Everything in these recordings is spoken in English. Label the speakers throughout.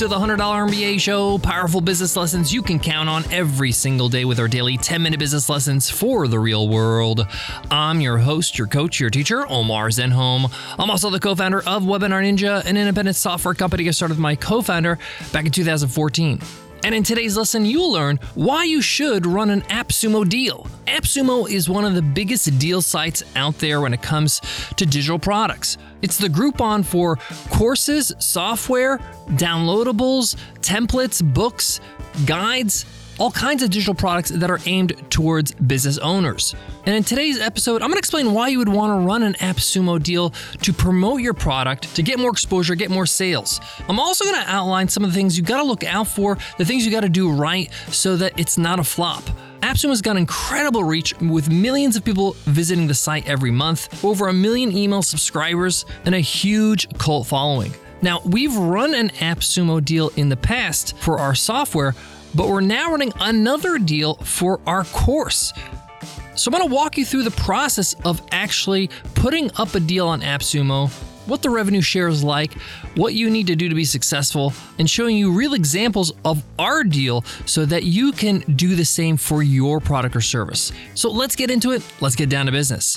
Speaker 1: to the $100 MBA show, powerful business lessons you can count on every single day with our daily 10 minute business lessons for the real world. I'm your host, your coach, your teacher, Omar Zenhom. I'm also the co founder of Webinar Ninja, an independent software company I started with my co founder back in 2014. And in today's lesson, you'll learn why you should run an AppSumo deal. AppSumo is one of the biggest deal sites out there when it comes to digital products. It's the Groupon for courses, software, downloadables, templates, books, guides, all kinds of digital products that are aimed towards business owners. And in today's episode, I'm going to explain why you would want to run an AppSumo deal to promote your product, to get more exposure, get more sales. I'm also going to outline some of the things you got to look out for, the things you got to do right so that it's not a flop. AppSumo's got incredible reach with millions of people visiting the site every month, over a million email subscribers, and a huge cult following. Now, we've run an AppSumo deal in the past for our software, but we're now running another deal for our course. So I'm going to walk you through the process of actually putting up a deal on AppSumo, what the revenue share is like, what you need to do to be successful, and showing you real examples of our deal so that you can do the same for your product or service. So let's get into it. Let's get down to business.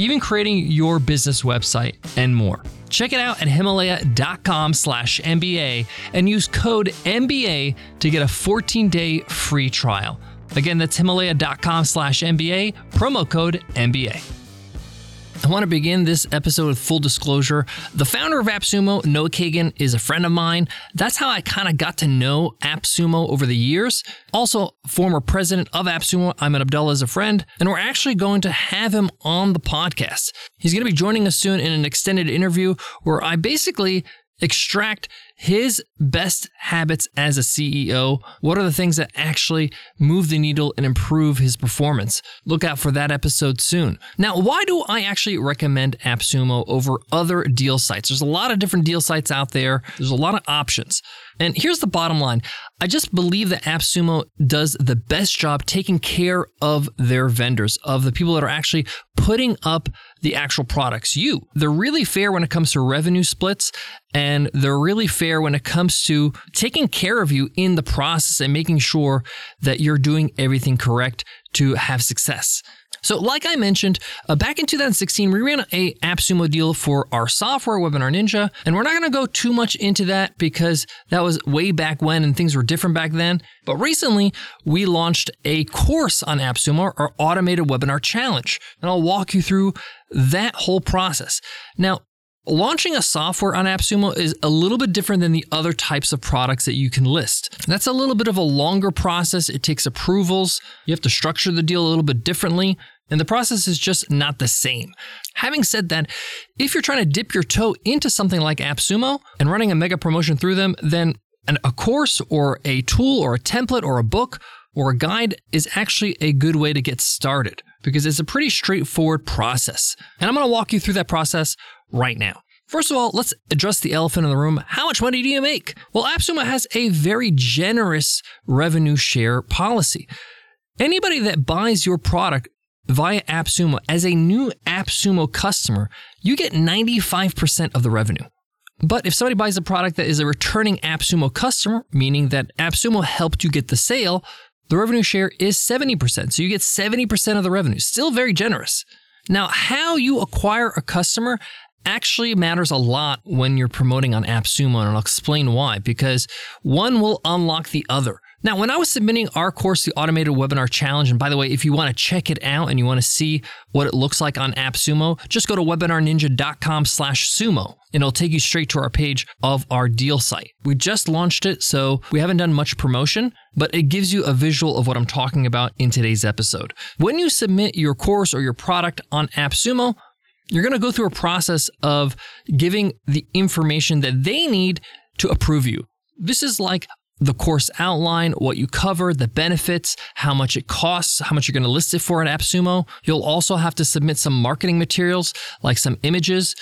Speaker 1: even creating your business website, and more. Check it out at himalaya.com slash MBA and use code MBA to get a 14-day free trial. Again, that's himalaya.com slash MBA, promo code MBA. I want to begin this episode with full disclosure. The founder of AppSumo, Noah Kagan, is a friend of mine. That's how I kind of got to know AppSumo over the years. Also, former president of AppSumo, Ayman Abdullah, is a friend, and we're actually going to have him on the podcast. He's going to be joining us soon in an extended interview where I basically extract his best habits as a CEO. What are the things that actually move the needle and improve his performance? Look out for that episode soon. Now, why do I actually recommend AppSumo over other deal sites? There's a lot of different deal sites out there, there's a lot of options. And here's the bottom line I just believe that AppSumo does the best job taking care of their vendors, of the people that are actually putting up the actual products. You. They're really fair when it comes to revenue splits, and they're really fair when it comes to taking care of you in the process and making sure that you're doing everything correct to have success. So, like I mentioned, uh, back in 2016, we ran a AppSumo deal for our software, Webinar Ninja, and we're not going to go too much into that because that was way back when and things were different back then. But recently, we launched a course on AppSumo, our automated webinar challenge, and I'll walk you through that whole process. Now, Launching a software on AppSumo is a little bit different than the other types of products that you can list. That's a little bit of a longer process. It takes approvals. You have to structure the deal a little bit differently, and the process is just not the same. Having said that, if you're trying to dip your toe into something like AppSumo and running a mega promotion through them, then an, a course or a tool or a template or a book or a guide is actually a good way to get started because it's a pretty straightforward process. And I'm going to walk you through that process right now. First of all, let's address the elephant in the room. How much money do you make? Well, AppSumo has a very generous revenue share policy. Anybody that buys your product via AppSumo as a new AppSumo customer, you get 95% of the revenue. But if somebody buys a product that is a returning AppSumo customer, meaning that AppSumo helped you get the sale, the revenue share is 70%. So you get 70% of the revenue. Still very generous. Now, how you acquire a customer actually matters a lot when you're promoting on AppSumo, and I'll explain why, because one will unlock the other. Now, when I was submitting our course, the Automated Webinar Challenge, and by the way, if you want to check it out and you want to see what it looks like on AppSumo, just go to webinarninja.com slash sumo, and it'll take you straight to our page of our deal site. We just launched it, so we haven't done much promotion, but it gives you a visual of what I'm talking about in today's episode. When you submit your course or your product on AppSumo, you're going to go through a process of giving the information that they need to approve you. This is like the course outline, what you cover, the benefits, how much it costs, how much you're going to list it for at AppSumo. You'll also have to submit some marketing materials, like some images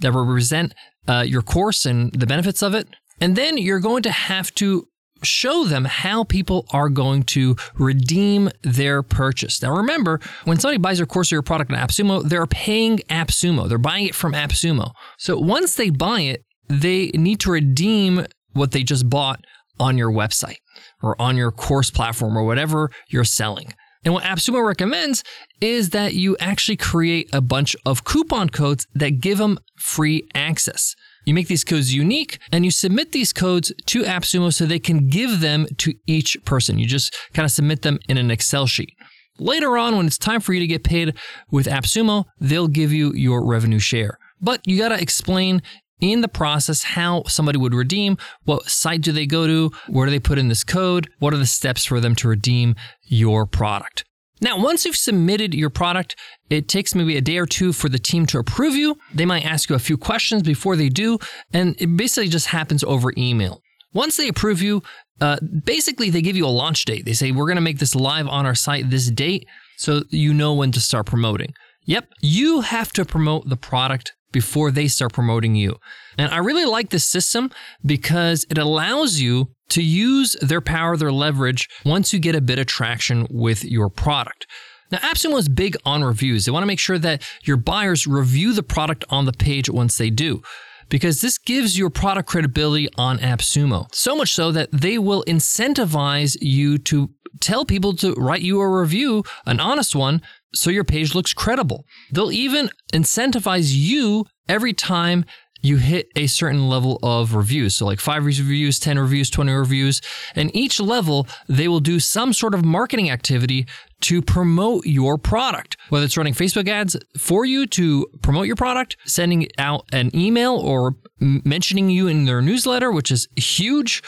Speaker 1: that represent uh, your course and the benefits of it. And then you're going to have to show them how people are going to redeem their purchase. Now, remember, when somebody buys your course or your product on AppSumo, they're paying AppSumo. They're buying it from AppSumo. So once they buy it, they need to redeem what they just bought on your website or on your course platform or whatever you're selling. And what AppSumo recommends is that you actually create a bunch of coupon codes that give them free access. You make these codes unique and you submit these codes to AppSumo so they can give them to each person. You just kind of submit them in an Excel sheet. Later on, when it's time for you to get paid with AppSumo, they'll give you your revenue share. But you got to explain in the process how somebody would redeem, what site do they go to, where do they put in this code, what are the steps for them to redeem your product. Now, once you've submitted your product, it takes maybe a day or two for the team to approve you. They might ask you a few questions before they do, and it basically just happens over email. Once they approve you, uh, basically they give you a launch date. They say, We're going to make this live on our site this date so you know when to start promoting. Yep, you have to promote the product before they start promoting you. And I really like this system because it allows you to use their power, their leverage once you get a bit of traction with your product. Now, AppSumo is big on reviews. They want to make sure that your buyers review the product on the page once they do because this gives your product credibility on AppSumo. So much so that they will incentivize you to tell people to write you a review, an honest one, so your page looks credible. They'll even incentivize you every time you hit a certain level of reviews. So, like five reviews, 10 reviews, 20 reviews. And each level, they will do some sort of marketing activity to promote your product, whether it's running Facebook ads for you to promote your product, sending out an email or mentioning you in their newsletter, which is huge,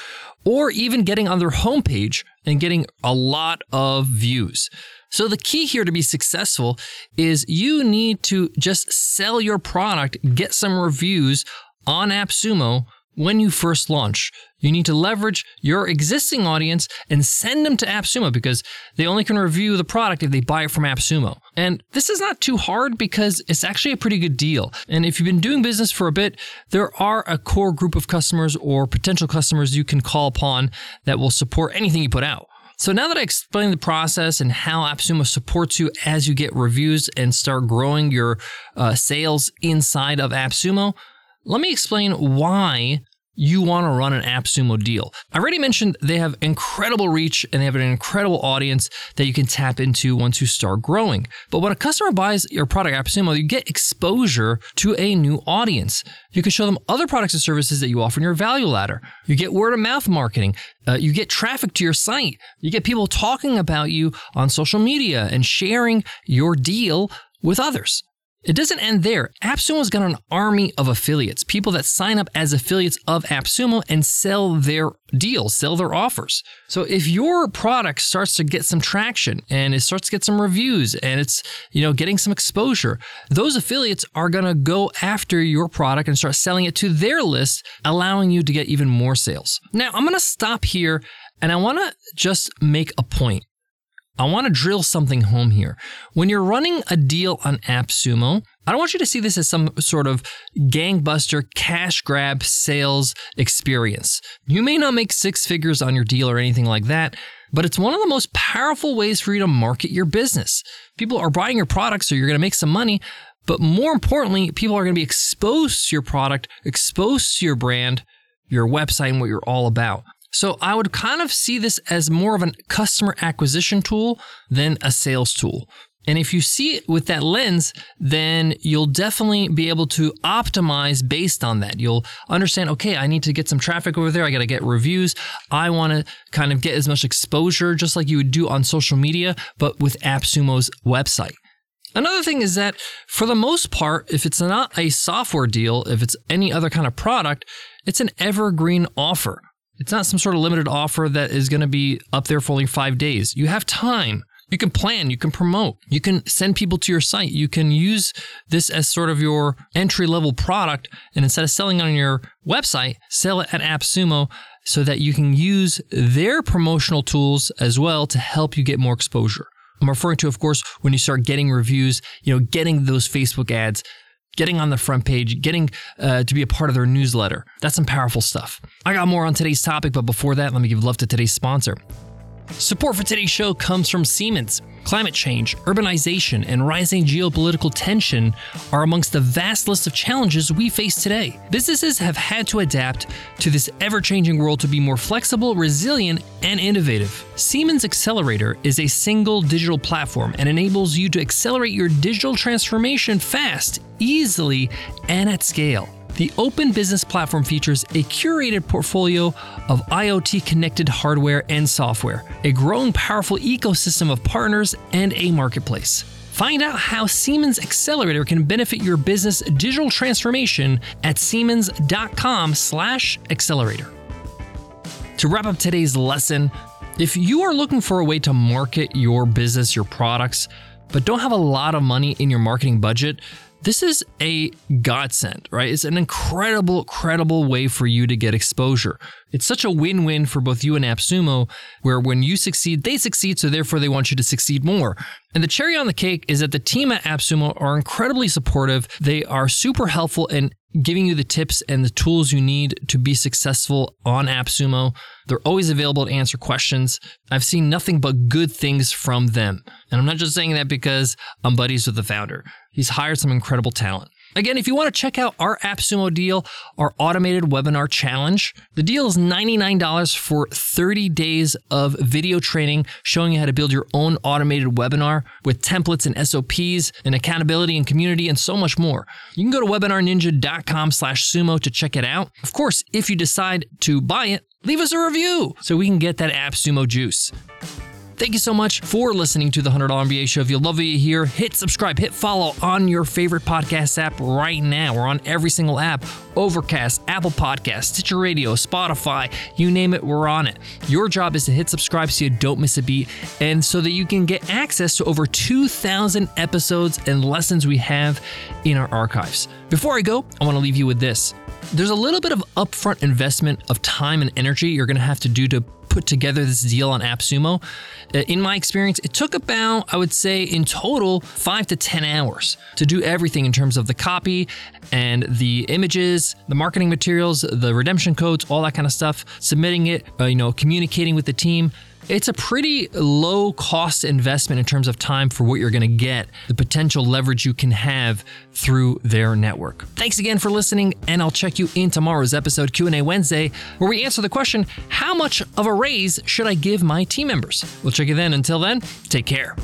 Speaker 1: or even getting on their homepage and getting a lot of views. So the key here to be successful is you need to just sell your product, get some reviews on AppSumo when you first launch. You need to leverage your existing audience and send them to AppSumo because they only can review the product if they buy it from AppSumo. And this is not too hard because it's actually a pretty good deal. And if you've been doing business for a bit, there are a core group of customers or potential customers you can call upon that will support anything you put out. So now that I explained the process and how AppSumo supports you as you get reviews and start growing your uh, sales inside of AppSumo, let me explain why you want to run an AppSumo deal. I already mentioned they have incredible reach and they have an incredible audience that you can tap into once you start growing. But when a customer buys your product AppSumo, you get exposure to a new audience. You can show them other products and services that you offer in your value ladder. You get word of mouth marketing. Uh, you get traffic to your site. You get people talking about you on social media and sharing your deal with others. It doesn't end there. AppSumo's got an army of affiliates, people that sign up as affiliates of AppSumo and sell their deals, sell their offers. So if your product starts to get some traction and it starts to get some reviews and it's, you know, getting some exposure, those affiliates are going to go after your product and start selling it to their list, allowing you to get even more sales. Now, I'm going to stop here and I want to just make a point. I want to drill something home here. When you're running a deal on AppSumo, I don't want you to see this as some sort of gangbuster cash grab sales experience. You may not make six figures on your deal or anything like that, but it's one of the most powerful ways for you to market your business. People are buying your product, so you're going to make some money. But more importantly, people are going to be exposed to your product, exposed to your brand, your website, and what you're all about. So I would kind of see this as more of a customer acquisition tool than a sales tool. And if you see it with that lens, then you'll definitely be able to optimize based on that. You'll understand, okay, I need to get some traffic over there. I got to get reviews. I want to kind of get as much exposure, just like you would do on social media, but with AppSumo's website. Another thing is that for the most part, if it's not a software deal, if it's any other kind of product, it's an evergreen offer. It's not some sort of limited offer that is going to be up there for only five days. You have time You can plan, you can promote, you can send people to your site. You can use this as sort of your entry level product. And instead of selling on your website, sell it at AppSumo so that you can use their promotional tools as well to help you get more exposure. I'm referring to, of course, when you start getting reviews, you know, getting those Facebook ads, getting on the front page, getting uh, to be a part of their newsletter. That's some powerful stuff. I got more on today's topic, but before that, let me give love to today's sponsor. Support for today's show comes from Siemens. Climate change, urbanization, and rising geopolitical tension are amongst the vast list of challenges we face today. Businesses have had to adapt to this ever changing world to be more flexible, resilient, and innovative. Siemens Accelerator is a single digital platform and enables you to accelerate your digital transformation fast, easily, and at scale. The Open Business Platform features a curated portfolio of IoT connected hardware and software, a growing powerful ecosystem of partners, and a marketplace. Find out how Siemens Accelerator can benefit your business digital transformation at siemens.com/accelerator. To wrap up today's lesson, if you are looking for a way to market your business, your products, but don't have a lot of money in your marketing budget, this is a godsend, right? It's an incredible, incredible way for you to get exposure. It's such a win win for both you and AppSumo, where when you succeed, they succeed, so therefore they want you to succeed more. And the cherry on the cake is that the team at AppSumo are incredibly supportive. They are super helpful in giving you the tips and the tools you need to be successful on AppSumo. They're always available to answer questions. I've seen nothing but good things from them. And I'm not just saying that because I'm buddies with the founder. He's hired some incredible talent. Again, if you want to check out our AppSumo deal, our automated webinar challenge, the deal is $99 for 30 days of video training showing you how to build your own automated webinar with templates and SOPs and accountability and community and so much more. You can go to webinarninja.com slash sumo to check it out. Of course, if you decide to buy it, leave us a review so we can get that AppSumo juice. Thank you so much for listening to the $100 MBA show. If you love what you hear, hit subscribe, hit follow on your favorite podcast app right now. We're on every single app Overcast, Apple Podcasts, Stitcher Radio, Spotify, you name it, we're on it. Your job is to hit subscribe so you don't miss a beat and so that you can get access to over 2,000 episodes and lessons we have in our archives. Before I go, I want to leave you with this. There's a little bit of upfront investment of time and energy you're going to have to do to put together this deal on AppSumo. Uh, in my experience, it took about, I would say, in total, five to 10 hours to do everything in terms of the copy and the images, the marketing materials, the redemption codes, all that kind of stuff, submitting it, uh, you know, communicating with the team. It's a pretty low cost investment in terms of time for what you're going to get, the potential leverage you can have through their network. Thanks again for listening, and I'll check you in tomorrow's episode Q&A Wednesday, where we answer the question, how much of a raise should I give my team members? We'll check you then. Until then, take care.